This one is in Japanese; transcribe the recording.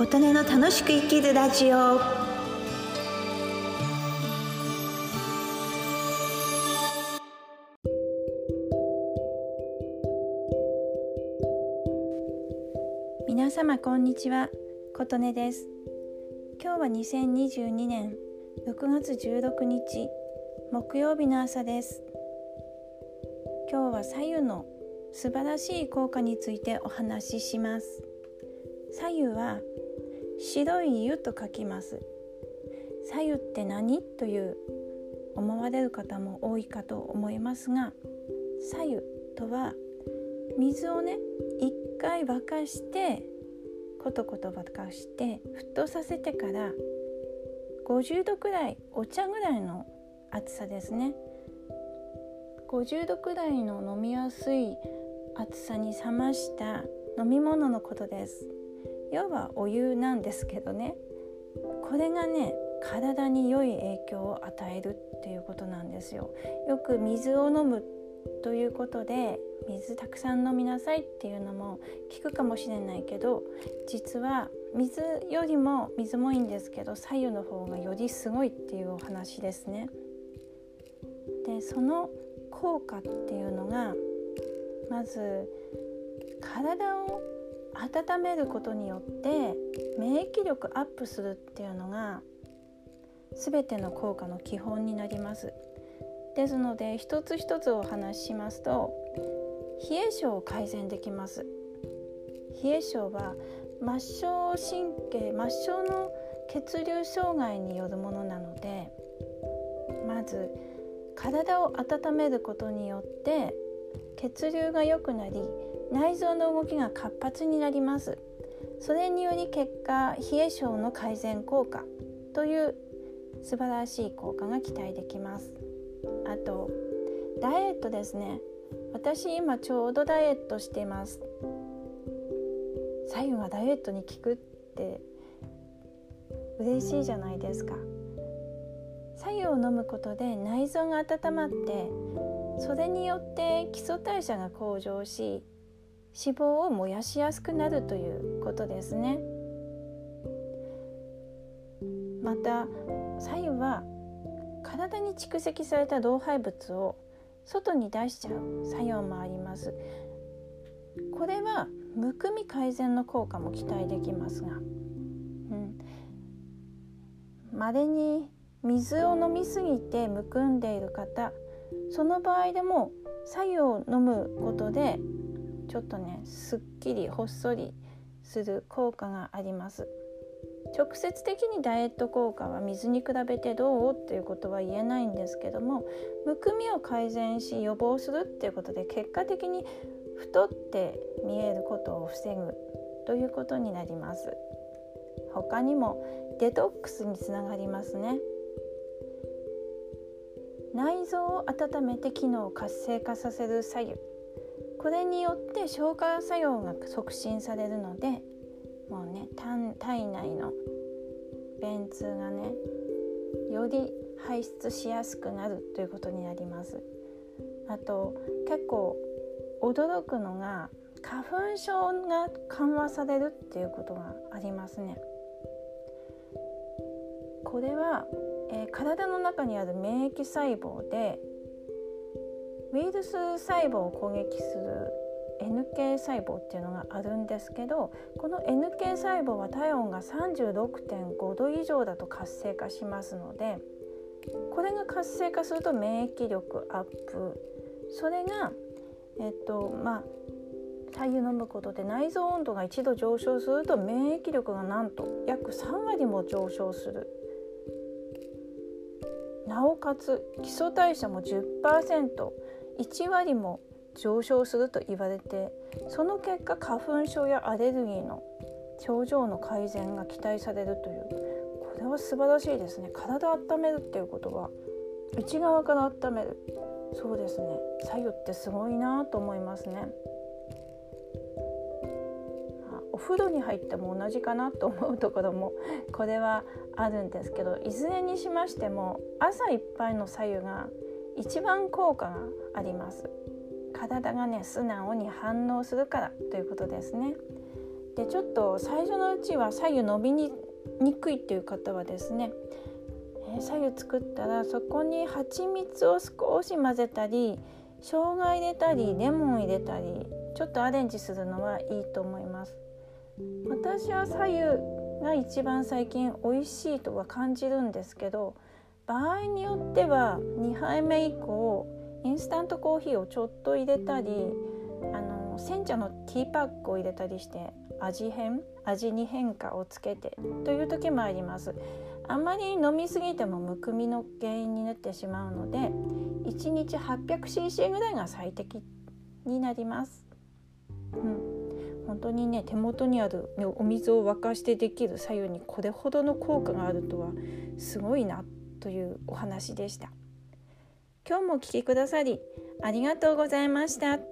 琴音の楽しく生きるラジオ。皆様こんにちは。琴音です。今日は2022年6月16日木曜日の朝です。今日は左右の素晴らしい効果についてお話しします。左右は白い湯と書きます左右って何？という思われる方も多いかと思いますが左右とは水をね一回沸かしてコトコト沸かして沸騰させてから50度くらいお茶ぐらいの熱さですね。50度くらいの飲みやすい熱さに冷ました飲み物のことです。要はお湯なんですけどねこれがね体に良い影響を与えるっていうことなんですよよく水を飲むということで水たくさん飲みなさいっていうのも聞くかもしれないけど実は水よりも水もいいんですけど左右の方がよりすごいっていうお話ですね。でその効果っていうのがまず体を温めることによって免疫力アップするっていうのが全ての効果の基本になります。ですので一つ一つお話ししますと冷え性を改善できます。冷え性は末梢神経末梢の血流障害によるものなのでまず体を温めることによって血流が良くなり内臓の動きが活発になります。それにより結果冷え性の改善効果という素晴らしい効果が期待できます。あとダイエットですね。私今ちょうどダイエットしています。左右がダイエットに効くって嬉しいじゃないですか。左右を飲むことで内臓が温まってそれによって基礎代謝が向上し脂肪を燃やしやすくなるということですね。また左右は体に蓄積された老廃物を外に出しちゃう作用もあります。これはむくみ改善の効果も期待できますがまれ、うん、に水を飲みすぎてむくんでいる方その場合でも左右を飲むことでちょっとねすっきりほっそりする効果があります。直接的にダイエット効果は水に比べてどうっていうことは言えないんですけどもむくみを改善し予防するっていうことで結果的に太って見えることを防ぐということになります。他にもデトックスにつながりますね。内臓を温めて機能を活性化させる左右これによって消化作用が促進されるのでもうね体内の便通がねより排出しやすくなるということになります。あと結構驚くのが花粉症が緩和されるっていうことがありますね。これは、えー、体の中にある免疫細胞でウイルス細胞を攻撃する NK 細胞っていうのがあるんですけどこの NK 細胞は体温が36.5度以上だと活性化しますのでこれが活性化すると免疫力アップ。それがえっとまあ左右飲むことで内臓温度が1度上昇すると免疫力がなんと約3割も上昇する。なおかつ基礎代謝も10% 1割も上昇すると言われてその結果花粉症やアレルギーの症状の改善が期待されるという。これは素晴らしいですね。体温めるっていうことは内側から温める。そうですね。左右ってすごいなと思いますね。お風呂に入っても同じかなと思うところもこれはあるんですけどいずれにしましても朝いっぱいの左右が一番効果があります。体がね素直に反応するからということですね。でちょっと最初のうちは左右伸びにくいっていう方はですね左右作ったらそこに蜂蜜を少し混ぜたり生姜入れたりレモン入れたりちょっとアレンジするのはいいと思います。私は左右が一番最近美味しいとは感じるんですけど場合によっては2杯目以降インスタントコーヒーをちょっと入れたりあの煎茶のティーパックを入れたりして味変味に変化をつけてという時もあります。あんまり飲みすぎてもむくみの原因になってしまうので1日 800cc ぐらいが最適になります、うん、本当にね手元にあるお水を沸かしてできる左右にこれほどの効果があるとはすごいなというお話でした今日もお聴きくださりありがとうございました。